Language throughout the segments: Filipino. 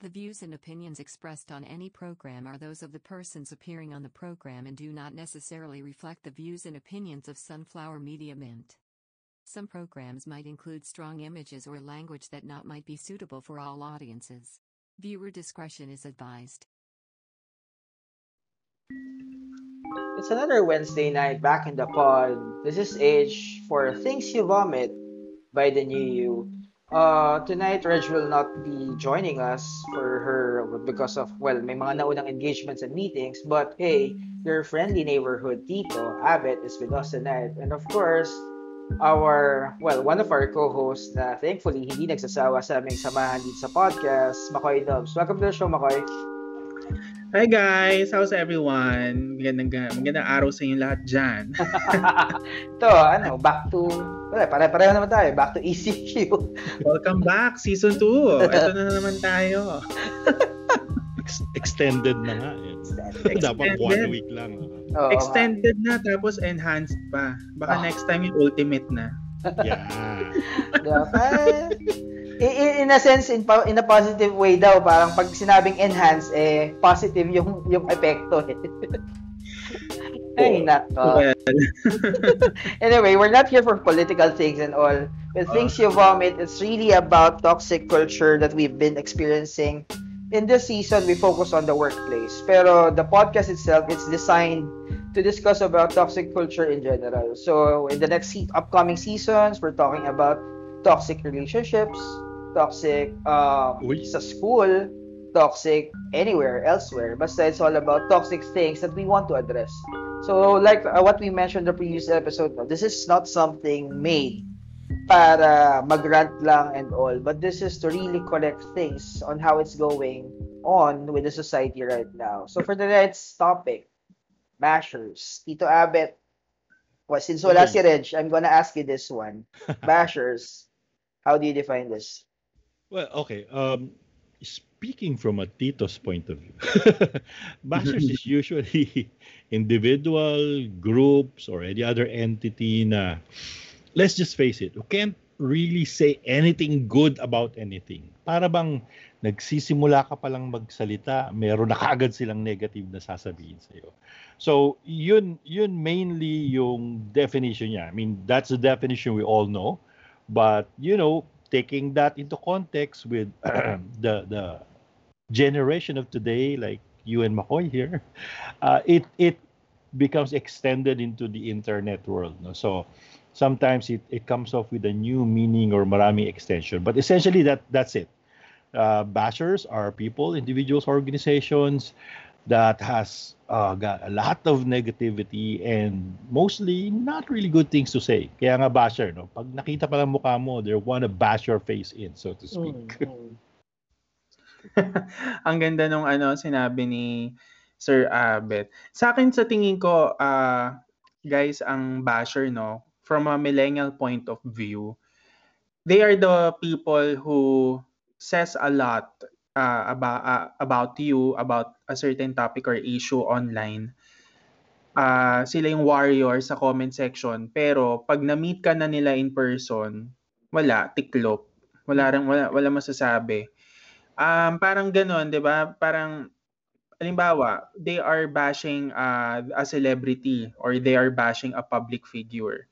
The views and opinions expressed on any program are those of the persons appearing on the program and do not necessarily reflect the views and opinions of Sunflower Media Mint. Some programs might include strong images or language that not might be suitable for all audiences. Viewer discretion is advised. It's another Wednesday night back in the pod. This is Age for Things You Vomit by the New You. Uh, tonight, Reg will not be joining us for her because of, well, may mga naunang engagements and meetings. But hey, your friendly neighborhood Tito, Abbott, is with us tonight. And of course, our, well, one of our co-hosts na thankfully hindi nagsasawa sa aming samahan dito sa podcast, Makoy Dubs. Welcome to the show, Makoy. Hi guys! How's everyone? Magandang, magandang araw sa inyo lahat dyan. Ito, ano, back to, wala, pare-pareho naman tayo, back to ECQ. Welcome back, season 2. Ito na naman tayo. Ex- extended na nga. Eh. Dapat Extended. one week lang. Oo, Extended na, tapos enhanced pa. Baka Ah. next time yung ultimate na. Yeah. nga. Eh, in, in a sense, in, in a positive way daw, parang pag sinabing enhance, eh, positive yung, yung epekto. Eh. Ay, nako. Well, Anyway, we're not here for political things and all. With things you vomit, it's really about toxic culture that we've been experiencing. In this season, we focus on the workplace. Pero the podcast itself, it's designed to discuss about toxic culture in general. So in the next se- upcoming seasons, we're talking about toxic relationships, toxic um, Uy. sa school, toxic anywhere, elsewhere. Basta it's all about toxic things that we want to address. So, like uh, what we mentioned the previous episode, no, this is not something made para mag-rant lang and all, but this is to really correct things on how it's going on with the society right now. So, for the next topic, bashers. Tito Abet, well, since wala si Reg, I'm gonna ask you this one. Bashers, how do you define this? Well, okay. Um, speaking from a Tito's point of view, bashers is usually individual, groups, or any other entity na, let's just face it, who can't really say anything good about anything. Para bang nagsisimula ka palang magsalita, meron na kaagad silang negative na sasabihin sa'yo. So, yun, yun mainly yung definition niya. I mean, that's the definition we all know. But, you know, taking that into context with the the generation of today, like you and McCoy here, uh, it it becomes extended into the internet world. No? So sometimes it, it comes off with a new meaning or marami extension. But essentially that that's it. Uh, bashers are people, individuals, organizations that has uh, got a lot of negativity and mostly not really good things to say. Kaya nga basher, no? Pag nakita pa lang mukha mo, they want to bash your face in, so to speak. Mm, mm. ang ganda nung ano sinabi ni Sir Abet. Sa akin sa tingin ko, ah, guys, ang basher, no, from a millennial point of view, they are the people who says a lot uh, about uh, about you, about a certain topic or issue online. Ah, sila yung warrior sa comment section, pero pag na-meet ka na nila in person, wala, tiklop. Wala rin, wala, wala masasabi. Um, parang ganon, di ba? Parang, halimbawa, they are bashing uh, a celebrity or they are bashing a public figure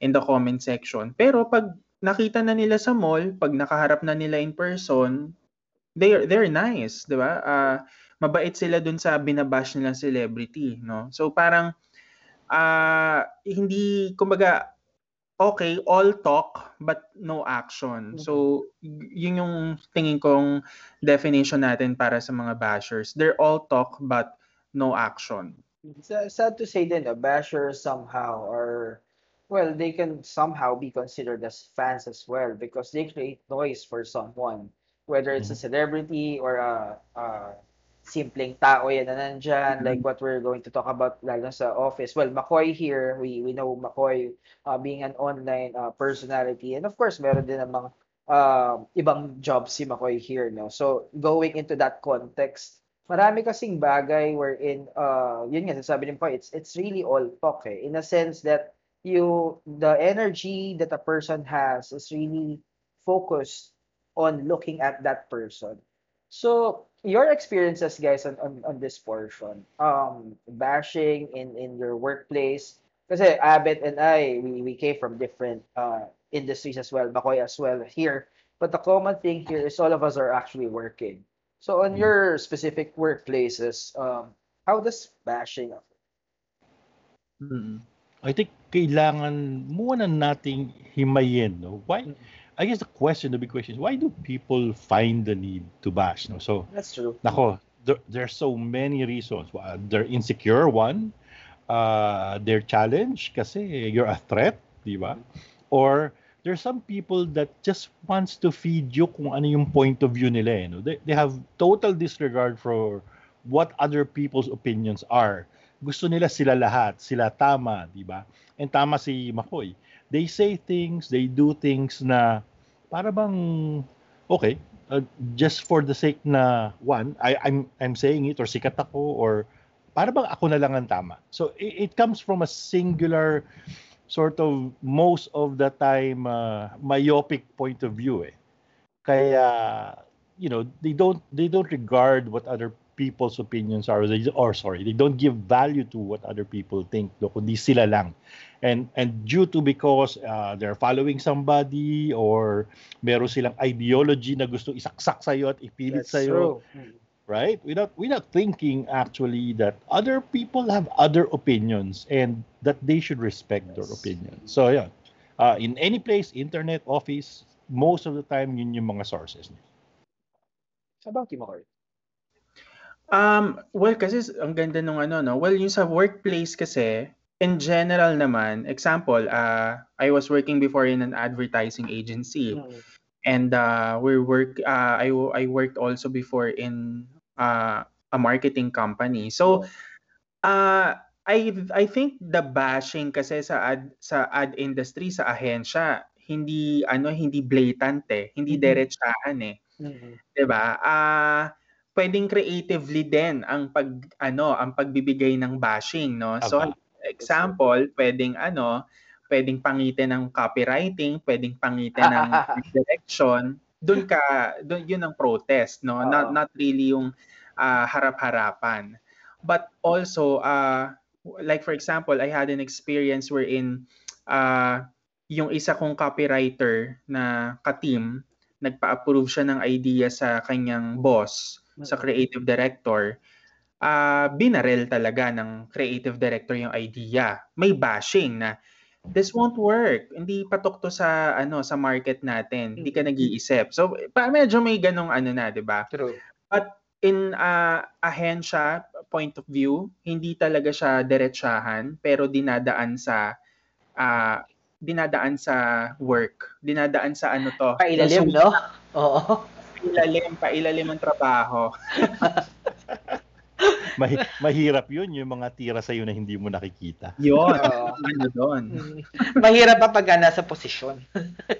in the comment section. Pero pag nakita na nila sa mall, pag nakaharap na nila in person, they're, they're nice, di ba? Ah, mabait sila dun sa binabash nilang celebrity, no? So parang, ah, hindi, kumbaga, okay, all talk but no action. So, y- yun yung tingin kong definition natin para sa mga bashers. They're all talk but no action. Sa- sad to say din, uh, bashers somehow are, well, they can somehow be considered as fans as well because they create noise for someone. Whether it's a celebrity or a, a simpleng tao yan na nandyan, like what we're going to talk about lalo sa office. Well, McCoy here, we, we know McCoy uh, being an online uh, personality. And of course, meron din namang uh, ibang job si McCoy here. No? So, going into that context, marami kasing bagay wherein, uh, yun nga, sasabi ni McCoy, it's, it's really all talk eh. In a sense that you, the energy that a person has is really focused on looking at that person. So, your experiences, guys, on, on, on this portion, um, bashing in, in your workplace, kasi Abet and I, we, we came from different uh, industries as well, Bakoy as well here. But the common thing here is all of us are actually working. So, on Mm. your specific workplaces, um, how does bashing Mm. I think kailangan muna nating himayin, no? Why? I guess the question, the big question is, why do people find the need to bash, no? So, That's true. nako, there, there's so many reasons. They're insecure, one. Uh, they're challenged kasi you're a threat, di ba? Or there's some people that just wants to feed you kung ano yung point of view nila, eh, no? They, they have total disregard for what other people's opinions are. Gusto nila sila lahat, sila tama, di ba? And tama si Makoy. They say things, they do things na para bang okay, uh, just for the sake na one, I I'm I'm saying it or sikat ako or para bang ako na lang ang tama. So it, it comes from a singular sort of most of the time uh, myopic point of view eh. Kaya you know, they don't they don't regard what other people's opinions are or, sorry, they don't give value to what other people think, no, kundi sila lang. And and due to because uh, they're following somebody or meron silang ideology na gusto isaksak sa at ipilit sa. Mm. right? Without without thinking actually that other people have other opinions and that they should respect their Yes. opinions. So yeah, uh, in any place, internet, office, most of the time yun yung mga sources. niya. How about you? Um, well, kasi ang ganda nung ano, no? Well, yung sa workplace kasi, in general naman, example, uh, I was working before in an advertising agency. Mm. And uh, we work, uh, I, I worked also before in uh, a marketing company. So, uh, I I think the bashing kasi sa ad sa ad industry sa ahensya hindi ano hindi blatant eh, hindi Mhm. diretsahan eh. Mm. 'Di ba? Ah, pwedeng creatively din ang pag ano, ang pagbibigay ng bashing, no? So Tama. example, pwedeng ano, pwedeng pangitin ng copywriting, pwedeng pangitin ng direction. Doon ka, doon yun ang protest, no? Not Oo. not really yung ah, harap-harapan. But also uh like for example, I had an experience wherein uh yung isa kong copywriter na ka-team, nagpa-approve siya ng idea sa kanyang boss, sa creative director, ah binarel talaga ng creative director yung idea. May bashing na this won't work. Hindi patok to sa ano sa market natin. Hindi ka Mm. nag-iisip. So pa medyo may ganong ano na, 'di ba? True. But in uh, ahensya point of view, hindi talaga siya diretsahan pero dinadaan sa ah, dinadaan sa work. Dinadaan sa ano to? Pailalim, yung no? Oo. Pailalim, pailalim ang trabaho. Mahi- mahirap yun yung mga tira sa na hindi mo nakikita. Yun. Ano doon. Mahirap pa pag nasa posisyon.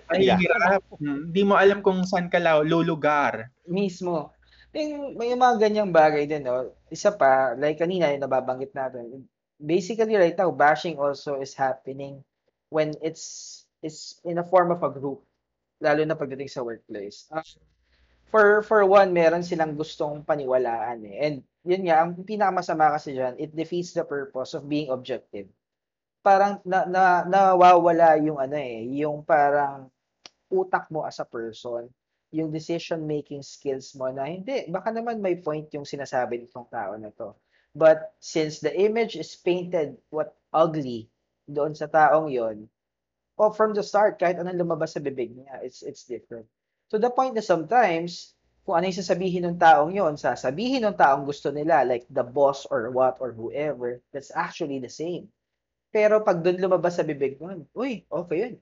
Ay, Yeah. hirap. Hmm, Hindi mo alam kung saan ka lulugar. Mismo. Yung, may mga ganyang bagay din, no? Isa pa, like kanina yung nababanggit natin, basically right now, bashing also is happening when it's it's in a form of a group, lalo na pagdating sa workplace. Ah, for for one, meron silang gustong paniwalaan eh. And yun nga, ang pinakamasama kasi dyan, it defeats the purpose of being objective. Parang na, na, nawawala yung ano eh, yung parang utak mo as a person yung decision-making skills mo na hindi, baka naman may point yung sinasabi nitong tao na to. But since the image is painted what ugly doon sa taong yon, oh, from the start, kahit anong lumabas sa bibig niya, it's it's different. To the point na sometimes, kung ano yung sasabihin ng taong yon, sasabihin ng taong gusto nila, like the boss or what or whoever, that's actually the same. Pero pag doon lumabas sa bibig mo, uy, okay yun.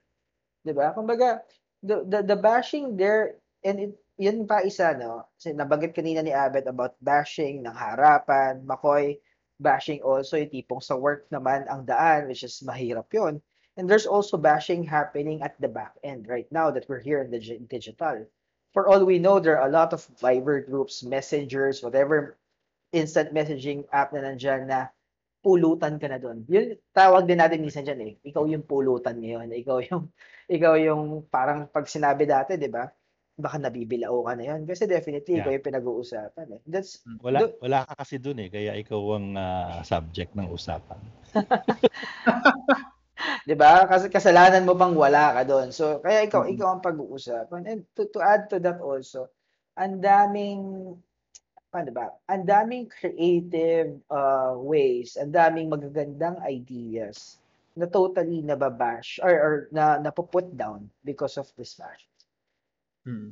ba? Kumbaga, the, the, the bashing there, and it, yun pa isa, no? Kasi nabanggit kanina ni Abet about bashing ng harapan, Makoy, bashing also yung tipong sa work naman ang daan, which is mahirap yun. And there's also bashing happening at the back end right now that we're here in the gi- digital. For all we know, there are a lot of Viber groups, messengers, whatever instant messaging app na nandyan na pulutan ka na doon. Yun, tawag din natin minsan dyan eh. Ikaw yung pulutan ngayon. Ikaw yung, ikaw yung parang pag sinabi dati, di ba? baka nabibilao ka na yan. Kasi definitely, ikaw Yeah. yung pinag-uusapan eh. That's, Wala do- wala ka kasi dun eh, kaya ikaw ang ah, subject ng usapan. di ba? Kasi kasalanan mo pang wala ka doon. So, kaya ikaw, Mm. ikaw ang pag-uusapan. And to, to add to that also, ang daming, paano ba? Ang daming creative uh, ways, ang daming magagandang ideas na totally nababash or, or na napuput down because of this bash.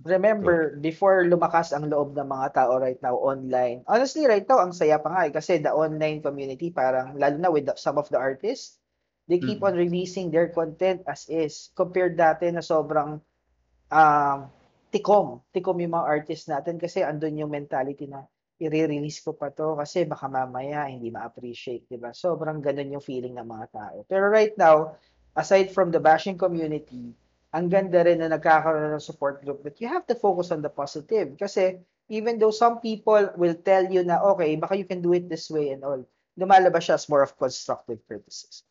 Remember, before lumakas ang loob ng mga tao right now online, honestly, right now, ang saya pa nga eh, kasi the online community, parang, lalo na with the- some of the artists, they keep Mm. on releasing their content as is, compared dati na sobrang um, tikom, tikom yung mga artists natin kasi andun yung mentality na i-release ko pa to kasi baka mamaya hindi ma-appreciate, di ba? Sobrang ganun yung feeling ng mga tao. Pero right now, aside from the bashing community, ang ganda rin na nagkakaroon ng support group that you have to focus on the positive. Kasi even though some people will tell you na, okay, baka you can do it this way and all, lumalabas siya as more of constructive criticism.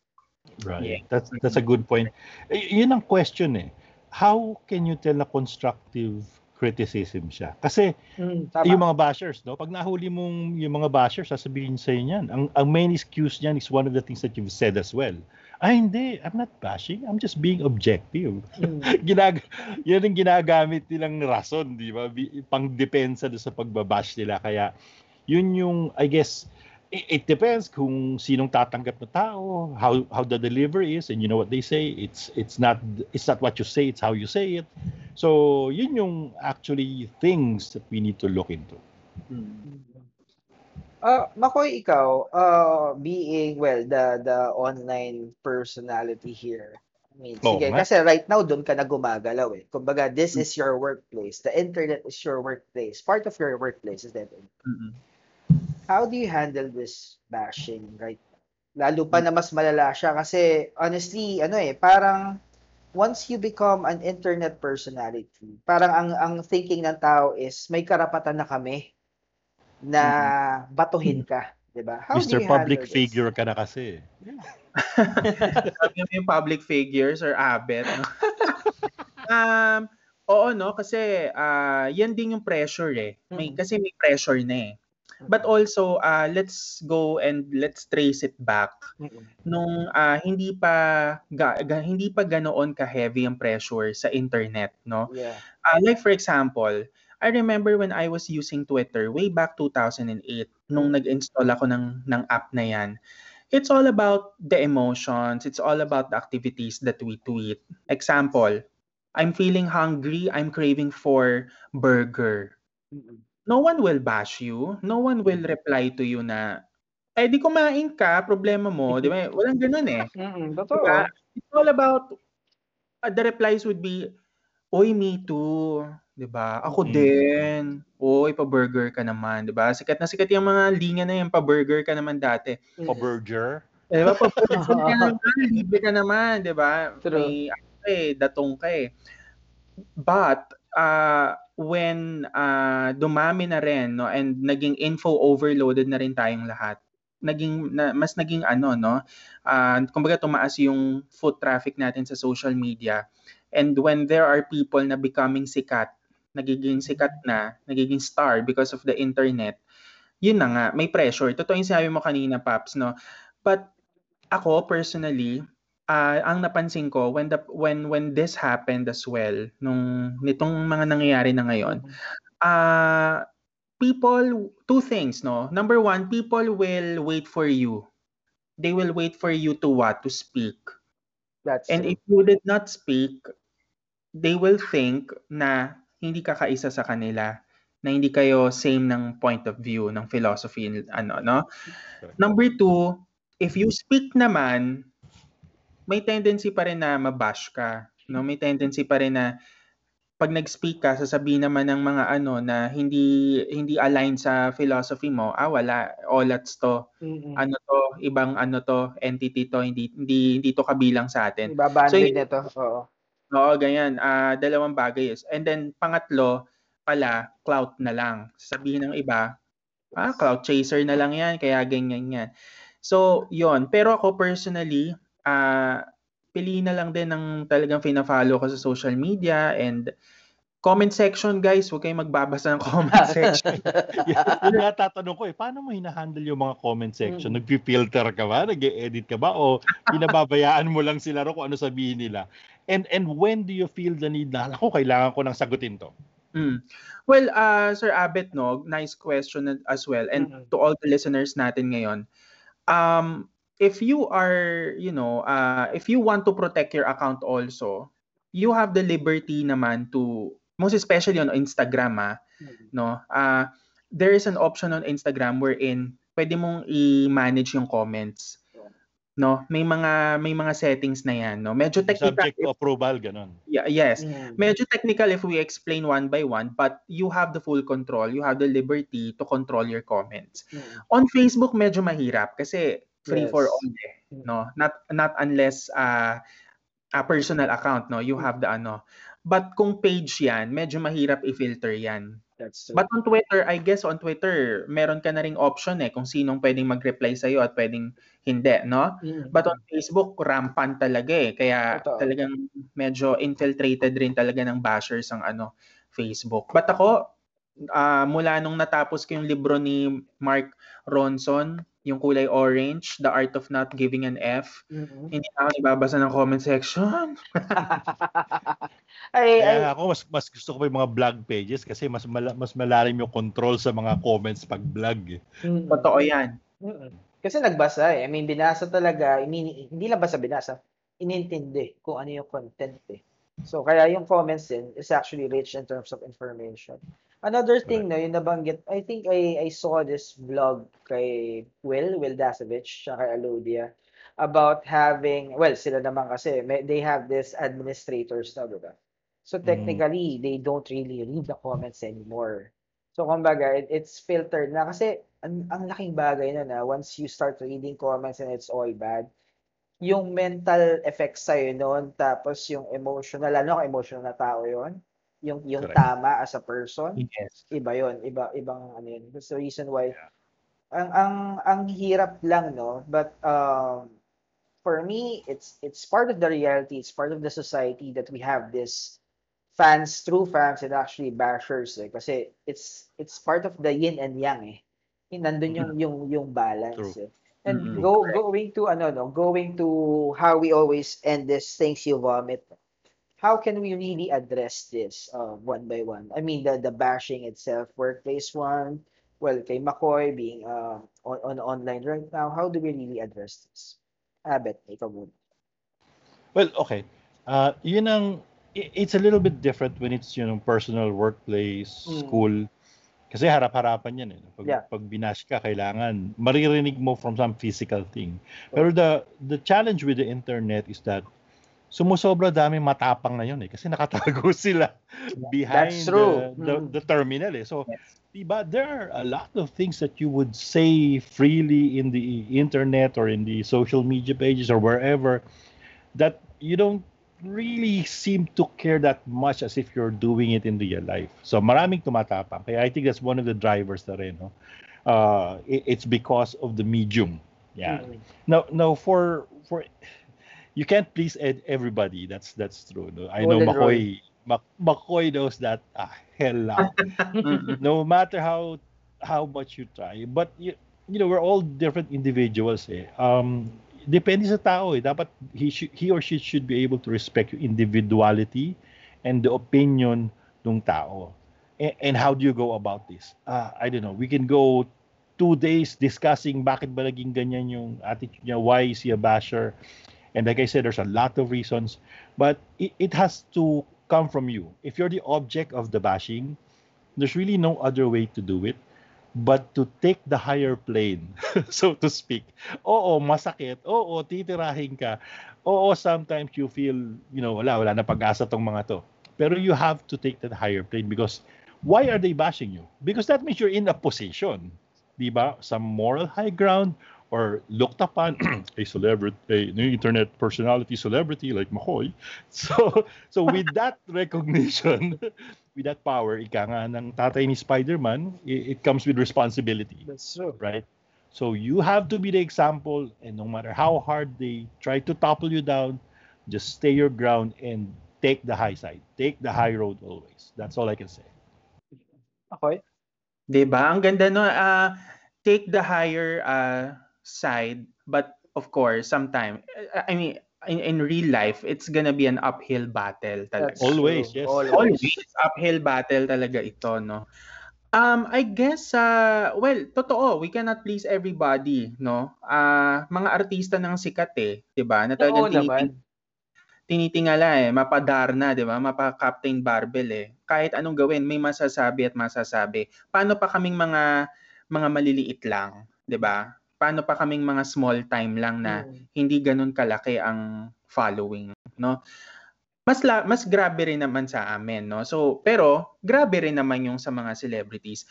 Right. Yeah. That's that's a good point. Yun ang question eh. How can you tell na constructive criticism siya? Kasi Mm, tama. yung mga bashers, no? Pag nahuli mong yung mga bashers, sasabihin sa'yo niyan. Ang, ang main excuse niyan is one of the things that you've said as well. Ay, hindi. I'm not bashing. I'm just being objective. Mm, Ginag yan ang ginagamit nilang rason, di ba? Pang-depensa doon sa pagbabash nila. Kaya, yun yung, I guess, it, depends kung sinong tatanggap na tao, how how the delivery is, and you know what they say. It's it's not it's not what you say, it's how you say it. So, yun yung actually things that we need to look into. Mm. Uh, Makoy, ikaw, uh, being, well, the the online personality here. I mean, Oo sige, nga. kasi right now, doon ka na gumagalaw eh. Kumbaga, this is your workplace. The internet is your workplace. Part of your workplace is that. Mm. How do you handle this bashing right now? Lalo pa na mas malala siya kasi honestly, ano eh, parang once you become an internet personality, parang ang ang thinking ng tao is may karapatan na kami na batuhin ka, 'di ba? How do Mr. you Public this? Figure ka na kasi. Sabi mo yung public figures or abet. No? um, oo, no? Kasi ah, yan din yung pressure eh. May, Mm. Kasi may pressure na eh. But also, ah, let's go and let's trace it back. Nung ah, hindi pa ga, ga- hindi pa ganoon ka-heavy ang pressure sa internet, no? Yeah. Ah, like for example, I remember when I was using Twitter way back 2008 nung nag-install ako ng ng app na 'yan. It's all about the emotions, it's all about the activities that we tweet. Example, I'm feeling hungry, I'm craving for burger. No one will bash you, no one will reply to you na eh di kumain ka, problema mo, di ba? Walang ganun eh. Mm-mm, totoo. Diba? It's all about uh, the replies would be, Oy, me too. 'Di ba? Ako Mm. din. Oy, pa-burger ka naman, 'di ba? Sikat na sikat yung mga linya na yan, pa-burger ka naman dati. Pa-burger. Eh, 'di ba? Pa-burger ka naman, libre ka naman, 'di ba? True. May ano eh, datong ka eh. But uh, when uh, dumami na rin no and naging info overloaded na rin tayong lahat. Naging na, mas naging ano no, uh, kumbaga tumaas yung foot traffic natin sa social media. And when there are people na becoming sikat, nagiging sikat na, nagiging star because of the internet, yun na nga, may pressure. Totoo yung sinabi mo kanina, Paps, no? But ako personally, ah, ang napansin ko when the when when this happened as well nung nitong mga nangyayari na ngayon, ah people two things, no? Number one, people will wait for you. They will wait for you to what? To speak. That's And true. if you did not speak, they will think na hindi ka kaisa sa kanila, na hindi kayo same ng point of view, ng philosophy, ano, no? Number two, if you speak naman, may tendency pa rin na mabash ka, no? May tendency pa rin na pag nag-speak ka, sasabihin naman ng mga ano na hindi hindi align sa philosophy mo, ah wala, olats to, Mm-mm. ano to, ibang ano to, entity to, hindi hindi hindi to kabilang sa atin. Ibabanded So, nito. Oo. Oo, ganyan. Ah, dalawang bagay is. And then pangatlo, pala, clout na lang. Sabihin ng iba, ah, clout chaser na lang yan, kaya ganyan yan. So, yon Pero ako personally, ah, pili na lang din ng talagang fina-follow ko sa social media and comment section guys, huwag kayong magbabasa ng comment section. yeah, yun nga tatanong ko eh, paano mo hinahandle yung mga comment section? Mm. Nagpi-filter ka ba? Nag-edit ka ba? O pinababayaan mo lang sila ro kung ano sabihin nila? And and when do you feel the need na, ako, kailangan ko nang sagutin to? Mm. Well, uh, Sir Abet, no, nice question as well. And Mm. to all the listeners natin ngayon, um, if you are, you know, uh, if you want to protect your account also, you have the liberty naman to, most especially on Instagram, ah, no, uh, there is an option on Instagram wherein pwede mong i-manage yung comments. No, may mga may mga settings na 'yan, no. Medyo technical. Subject to approval, ganon. Yeah, yes. Mm. Medyo technical if we explain one by one, but you have the full control. You have the liberty to control your comments. Mm. On Facebook medyo mahirap kasi free for Yes. all eh, no? Not not unless uh, a personal account, no? You have the ano. But kung page 'yan, medyo mahirap i-filter 'yan. That's true. But on Twitter, I guess on Twitter, meron ka na ring option eh kung sinong pwedeng mag-reply sa at pwedeng hindi, no? Mm. But on Facebook, rampant talaga eh. Kaya Totoo. talagang medyo infiltrated rin talaga ng bashers ang ano, Facebook. But ako, ah, mula nung natapos ko yung libro ni Mark Ronson, yung kulay orange, The Art of Not Giving an F, Mm. hindi na ako nagbabasa ng comment section. ay, ay, Kaya ako, mas, mas gusto ko pa yung mga vlog pages kasi mas, mala, mas malalim yung control sa mga comments pag vlog. eh. mm. Totoo yan. Mm. Kasi nagbasa eh. I mean, binasa talaga. I mean, hindi lang basta binasa. Inintindi kung ano yung content eh. So, kaya yung comments din is actually rich in terms of information. Another thing, no, yung nabanggit, I think I, I saw this vlog kay Will, Will Dasovich, siya kay Alodia, about having, well, sila naman kasi, may, they have this administrators na, diba? So, technically, they don't really read the comments anymore. So, kumbaga, it, it's filtered na kasi ang, ang laking bagay na na once you start reading comments and it's all bad, yung mental effects sa'yo noon, tapos yung emotional, ano emotional na tao yon yung yung Correct. tama as a person, Yes. iba yon iba ibang ano yun. That's the reason why ang ang ang hirap lang no, but um for me it's it's part of the reality, it's part of the society that we have this fans, true fans and actually bashers eh. Kasi it's it's part of the yin and yang eh. Nandun yung yung yung balance True. eh. And Mhm. go going to ano no, going to how we always end this things you vomit. How can we really address this uh, one by one? I mean the the bashing itself, workplace one, well kay McCoy being uh, on, on online right now, how do we really address this? Abet, ikaw muna. Well, okay. Uh, yun ang, it's a little bit different when it's, you know, personal, workplace, Mm. school. Kasi harap-harapan yan eh. Pag, Yeah. pag binash ka, kailangan maririnig mo from some physical thing. Pero the the challenge with the internet is that sumusobra dami matapang na yun eh. Kasi nakatago sila behind That's true. The, the, Mm. the terminal eh. So, Yes. diba, there are a lot of things that you would say freely in the internet or in the social media pages or wherever that you don't really seem to care that much as if you're doing it in real life. So maraming tumatapang. Kaya I think that's one of the drivers na rin. No? Uh, it- it's because of the medium. Yeah. Mm. Now, now for for you can't please ed- everybody. That's that's true. No? I know. McCoy. Mac- McCoy knows that ah, hell no. Mhm. no matter how how much you try. But you, you know, we're all different individuals. Eh. Um, depende sa tao. Eh. Dapat he should, he or she should be able to respect your individuality and the opinion ng tao. And, and how do you go about this? Uh, I don't know. We can go two days discussing bakit ba naging ganyan yung attitude niya, why is he a basher? And like I said, there's a lot of reasons, but it, it has to come from you. If you're the object of the bashing, there's really no other way to do it but to take the higher plane, so to speak. Oo, masakit. Oo, titirahin ka. Oo, sometimes you feel, you know, wala, wala na pag-asa tong mga to. Pero you have to take that higher plane because why are they bashing you? Because that means you're in a position, di ba? Some moral high ground or looked upon a celebrity, a new internet personality celebrity like Mahoy. So, so with that recognition, with that power, ika nga ng tatay ni Spider-Man, it, it comes with responsibility, That's true. right? So you have to be the example, and no matter how hard they try to topple you down, just stay your ground and take the high side. Take the high road always. That's all I can say. Okay. 'Di ba? Ang ganda no, ah, take the higher uh, side, but of course, sometime I mean in, in real life, it's gonna be an uphill battle talaga. That's Always, true. yes. Always uphill battle talaga ito, no? Um, I guess, uh, well, totoo, we cannot please everybody, no? Ah, mga artista ng sikat eh, 'di ba? Na Oo talagang naman. tiniting- tinitingala eh, mapadar na, 'di ba? Mapa Captain Barbell eh. Kahit anong gawin, may masasabi at masasabi. Paano pa kaming mga mga maliliit lang, 'di ba? Paano pa kaming mga small time lang na Mm. hindi ganun kalaki ang following, no? Mas la, mas grabe rin naman sa amin, no? So, pero grabe rin naman yung sa mga celebrities.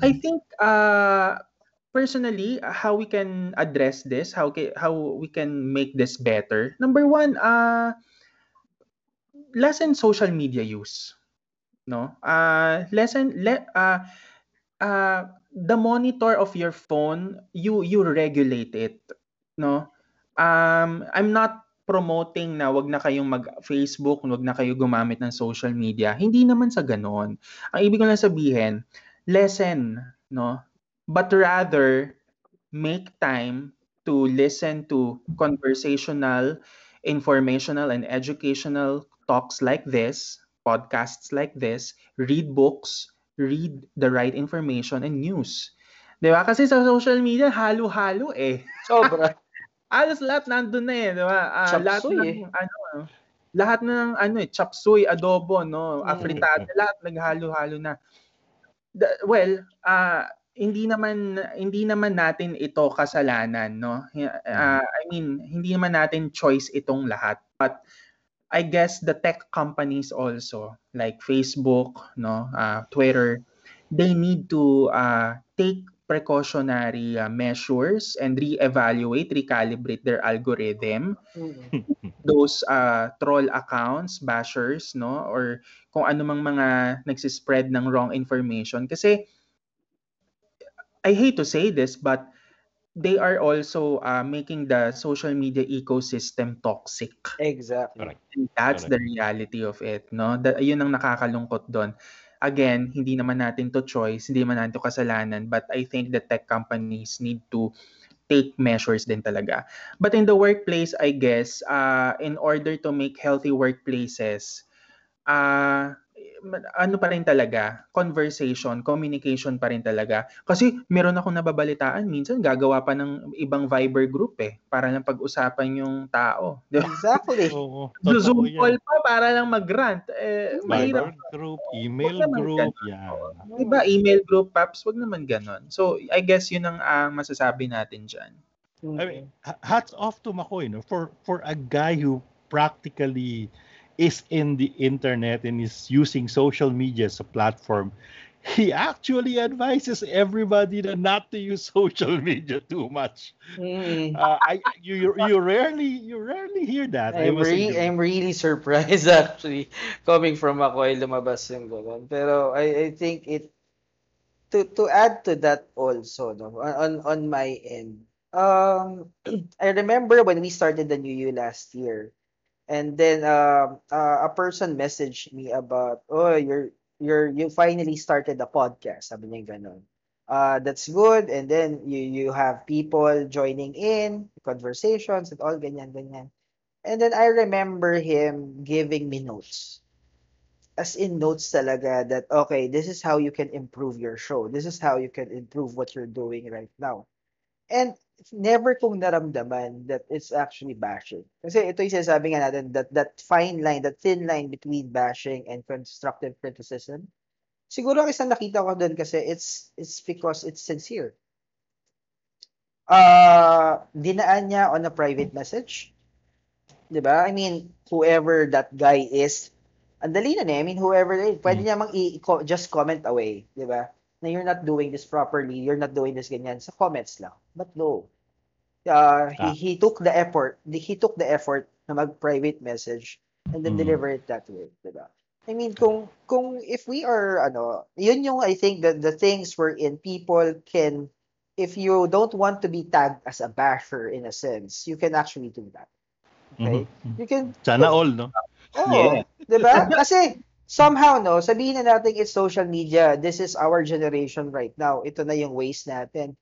I think uh personally how we can address this, how ca- how we can make this better. Number one, uh lessen social media use, no? Uh lessen le, uh uh the monitor of your phone, you you regulate it, no? Um I'm not promoting na wag na kayong mag-Facebook, wag na kayo gumamit ng social media. Hindi naman sa ganon. Ang ibig ko lang sabihin, lessen, no? But rather, make time to listen to conversational, informational, and educational talks like this, podcasts like this, read books, read the right information and news. Di ba? Kasi sa social media, halo-halo eh. Sobra. Halos lahat nandun na eh, di ba? Chop lahat ng ano, lahat ng ano eh, chop suey, adobo, no, Mm. afritada, lahat naghalo-halo na. The- well, ah hindi naman hindi naman natin ito kasalanan, no? Ah, I mean, hindi naman natin choice itong lahat. But I guess the tech companies also, like Facebook, no, ah, Twitter, they need to uh, take precautionary uh, measures and re-evaluate, recalibrate their algorithm. Mm. Those uh, troll accounts, bashers, no, or kung ano mang mga nagsispread ng wrong information. Kasi I hate to say this, but they are also uh, making the social media ecosystem toxic. Exactly. Correct. And that's Correct. the reality of it, no? Da, yun ang nakakalungkot doon. Again, hindi naman natin to choice, hindi naman natin to kasalanan, but I think the tech companies need to take measures din talaga. But in the workplace, I guess, uh, in order to make healthy workplaces, uh, ano pa rin talaga, conversation, communication pa rin talaga. Kasi meron akong nababalitaan, minsan gagawa pa ng ibang Viber group eh, para lang pag-usapan yung tao. Exactly. Oo, So, Zoom call pa para lang mag-rant. Eh, mahirap. Viber group, email group, yan. Diba, email group, Paps, wag naman ganon. So, I guess yun ang ah, masasabi natin dyan. Mm. I mean, hats off to McCoy, no? For for a guy who practically is in the internet and is using social media as a platform, he actually advises everybody to not to use social media too much. Mm. Uh, I you, you you rarely you rarely hear that. I'm, re-. I'm really surprised actually coming from McCoy lumabas yung ganun. Pero I, I think it to to add to that also no on on, on my end. Um I remember when we started the new year last year and then um uh, a person messaged me about oh you're you're you finally started a podcast sabi niya ganun. Uh, that's good and then you you have people joining in conversations and all ganyan ganyan. And then I remember him giving me notes. As in notes talaga that, okay, this is how you can improve your show. This is how you can improve what you're doing right now. And never kong naramdaman that it's actually bashing. Kasi ito yung sinasabi nga natin, that, that fine line, that thin line between bashing and constructive criticism. Siguro ang isang nakita ko doon kasi it's, it's because it's sincere. Uh, dinaan niya on a private message 'di ba? I mean, whoever that guy is, ang dali na eh. I mean, whoever pwede Mm. niya mang i- just comment away, 'di ba? Na you're not doing this properly, you're not doing this ganyan sa comments lang. But no. Uh, he, Ah. he took the effort, he took the effort na mag-private message and then Mm. deliver it that way, 'di ba? I mean, kung kung if we are ano, yun yung I think that the things wherein people can if you don't want to be tagged as a basher in a sense, you can actually do that. Okay? Mhm. You can Sana all, no? Oo, Yeah. 'di ba? Kasi somehow no, sabihin na natin it's social media. This is our generation right now. Ito na yung ways natin.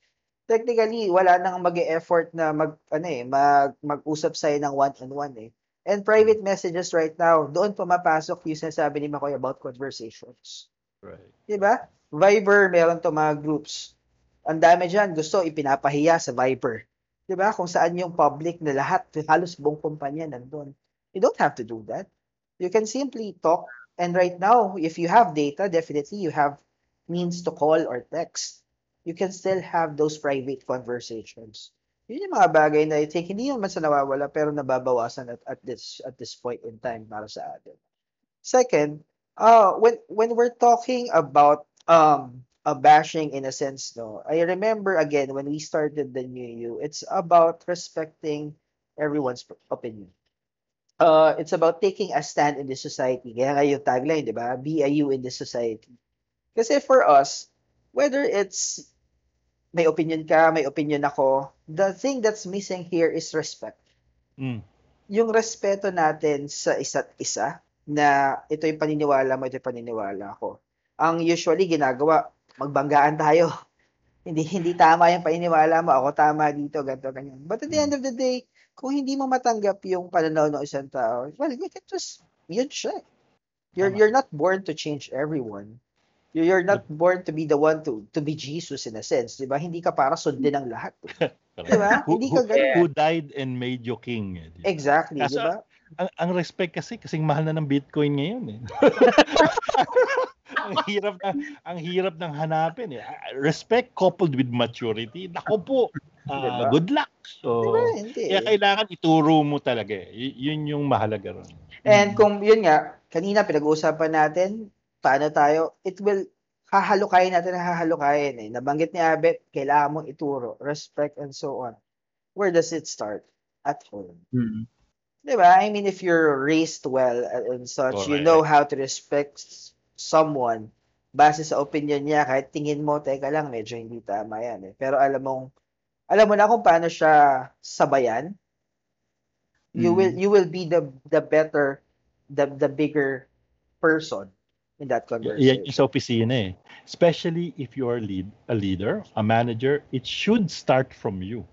Technically, wala nang mag-effort na mag ano eh, mag mag-usap sa'yo ng one-on-one eh. And private messages right now, doon pumapasok yung sinasabi ni Makoy about conversations. Right. 'Di ba? Viber, meron to mga groups. Ang dami diyan, gusto ipinapahiya sa Viber. 'Di ba? Kung saan yung public na lahat, halos buong kumpanya nandun. You don't have to do that. You can simply talk. And right now, if you have data, definitely you have means to call or text. You can still have those private conversations. Yun yung mga bagay na I think hindi naman sa nawawala pero nababawasan at, at this at this point in time para sa atin. Second, uh, when when we're talking about um a bashing in a sense, no, I remember again when we started the new you, it's about respecting everyone's opinion. Uh, it's about taking a stand in the society. Kaya nga yung tagline, di ba? Be a you in the society. Kasi for us, whether it's may opinion ka, may opinion ako, the thing that's missing here is respect. Mm. Yung respeto natin sa isa't isa na ito yung paniniwala mo, ito yung paniniwala ko. Ang usually ginagawa, magbanggaan tayo. hindi hindi tama yung paniniwala mo, ako tama dito, ganito, ganyan. But at the end of the day, kung hindi mo matanggap yung pananaw ng isang tao, well, you can just, yun siya. You're, Tama. you're not born to change everyone. You- You're not born to be the one to to be Jesus in a sense, 'di ba? Hindi ka para sundin ang lahat. Di ba? Who, Hindi ka ganun. who died and made you king. eh, di ba? Exactly, 'di ba? ang, ang respect kasi kasing mahal na ng Bitcoin ngayon eh. ang hirap na ang hirap ng hanapin eh. Ah, Respect coupled with maturity. Nako po. Ah, Diba? good luck. So Diba? Hindi. kaya kailangan ituro mo talaga eh. Y- yun yung mahalaga ron. And kung yun nga, kanina pinag-uusapan natin, paano tayo, it will hahalukayin natin ang hahalukayin eh. Nabanggit ni Abet, kailangan mong ituro, respect and so on. Where does it start? At home. Mm. Diba? I mean, if you're raised well and such, you Correct. know how to respect someone base sa opinion niya, kahit tingin mo, teka lang, medyo hindi tama yan eh. Pero alam mong, alam mo na kung paano siya sabayan, you Mm. will you will be the the better the the bigger person in that conversation. Yan yung sa opisina eh. Especially if you are lead, a leader, a manager, it should start from you.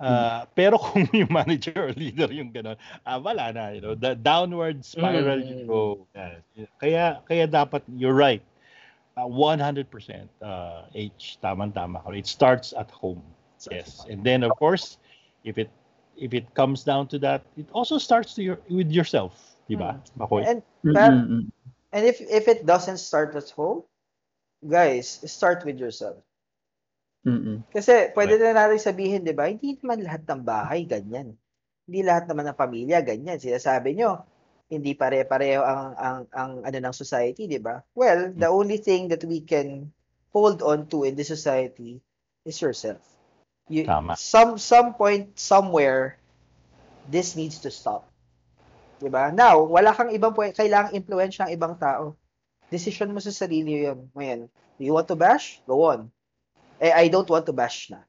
Ah, Pero kung yung manager or leader yung gano'n, ah, wala na. You know, the downward spiral you Mm. go. Yan. Kaya, kaya dapat, you're right. Ah, 100% uh, H, tama-tama. ka. It starts at home. Yes. And then, of course, if it if it comes down to that, it also starts to your, with yourself. Diba? Makoy? And Mm, But- mm, mm. and if if it doesn't start at home, guys, start with yourself. Mm, mm. Kasi pwede na natin sabihin, 'di ba? Hindi naman lahat ng bahay ganyan. Hindi lahat naman ng pamilya ganyan. Sinasabi nyo, hindi pare-pareho ang ang ang ano ng society, 'di ba? Well, the only thing that we can hold on to in this society is yourself. You, Tama. Some some point somewhere this needs to stop. 'Di ba? Now, wala kang ibang pwe- kailangang impluwensya ang ibang tao. Decision mo sa sarili 'yun. Ngayon, do you want to bash? Go on. Eh, I don't want to bash na.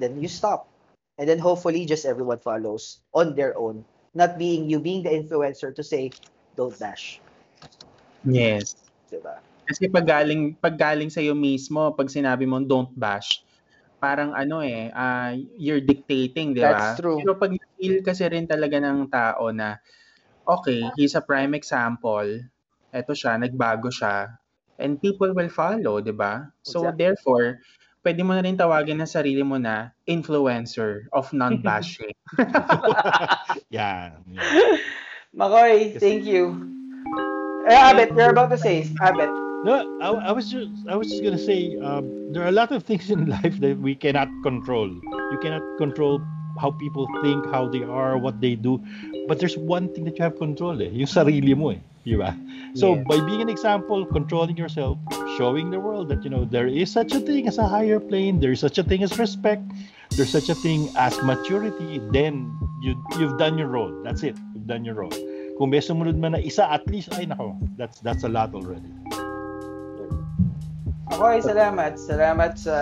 Then you stop. And then hopefully just everyone follows on their own. Not being you being the influencer to say, don't bash. Yes. Diba? Kasi pag galing, pag galing sa'yo mismo, pag sinabi mo don't bash, parang ano eh, ah, you're dictating, di ba? That's true. Pero pag feel kasi rin talaga ng tao na, okay, he's a prime example, eto siya, nagbago siya, and people will follow, di ba? So Exactly. therefore, pwede mo na rin tawagin na sarili mo na influencer of non-bashing. Yan. yan. Makoy, thank you. Eh, Abet, you're about to say, Abet. No, I, I was just I was just gonna say um, there are a lot of things in life that we cannot control. You cannot control how people think, how they are, what they do. But there's one thing that you have control eh, yung sarili mo eh, di ba? So Yes. by being an example, controlling yourself, showing the world that you know there is such a thing as a higher plane, there is such a thing as respect, there's such a thing as maturity, then you you've done your role. That's it. You've done your role. Kung may sumunod man na isa at least ay nako, that's that's a lot already. Ako ay salamat. Salamat sa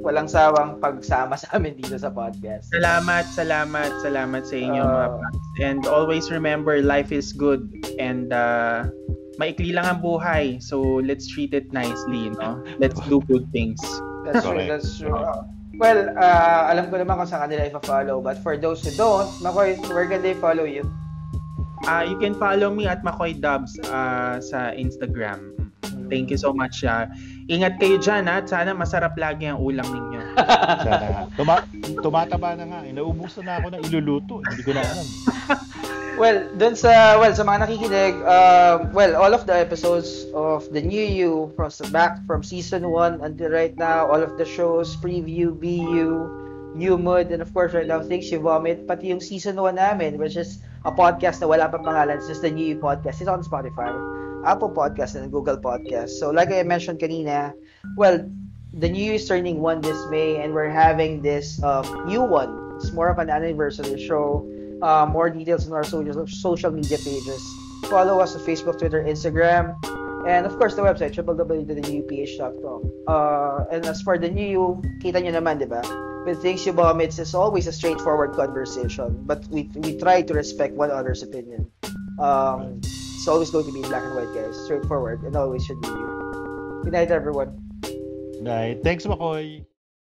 walang sawang pagsama sa amin dito sa podcast. Salamat, salamat, salamat sa inyo Oo. mga paps. And always remember, life is good. And uh, maikli lang ang buhay. So, let's treat it nicely, no? Let's do good things. That's true, that's true. Well, uh, alam ko naman kung saan kanila ipa-follow. But for those who don't, Makoy, where can they follow you? Uh, you can follow me at Makoy Dubs uh, sa Instagram. Thank you so much. Uh, ingat kayo dyan, ha? Sana masarap lagi ang ulam ninyo. Sana nga. Tuma- tumataba na nga. Inaubusan na ako ng iluluto. Hindi ko na alam. Well, dun sa well sa mga nakikinig, um, well, all of the episodes of the new you from back from season 1 until right now, all of the shows, preview, BU, new mood, and of course right now things you vomit, pati yung season 1 namin, which is a podcast na wala pa pangalan, it's just the new you podcast. It's on Spotify, Apple Podcast, and Google Podcast. So like I mentioned kanina, well, the new you is turning one this May, and we're having this um, new one. It's more of an anniversary show uh, more details on our social social media pages. Follow us on Facebook, Twitter, Instagram, and of course the website www.thenewph.com. Uh, and as for the new, kita nyo naman, di ba? With things you vomit, it's always a straightforward conversation, but we we try to respect one other's opinion. Um, it's always going to be black and white, guys, straightforward, and always should be. Good night, everyone. Night. Thanks, Makoy.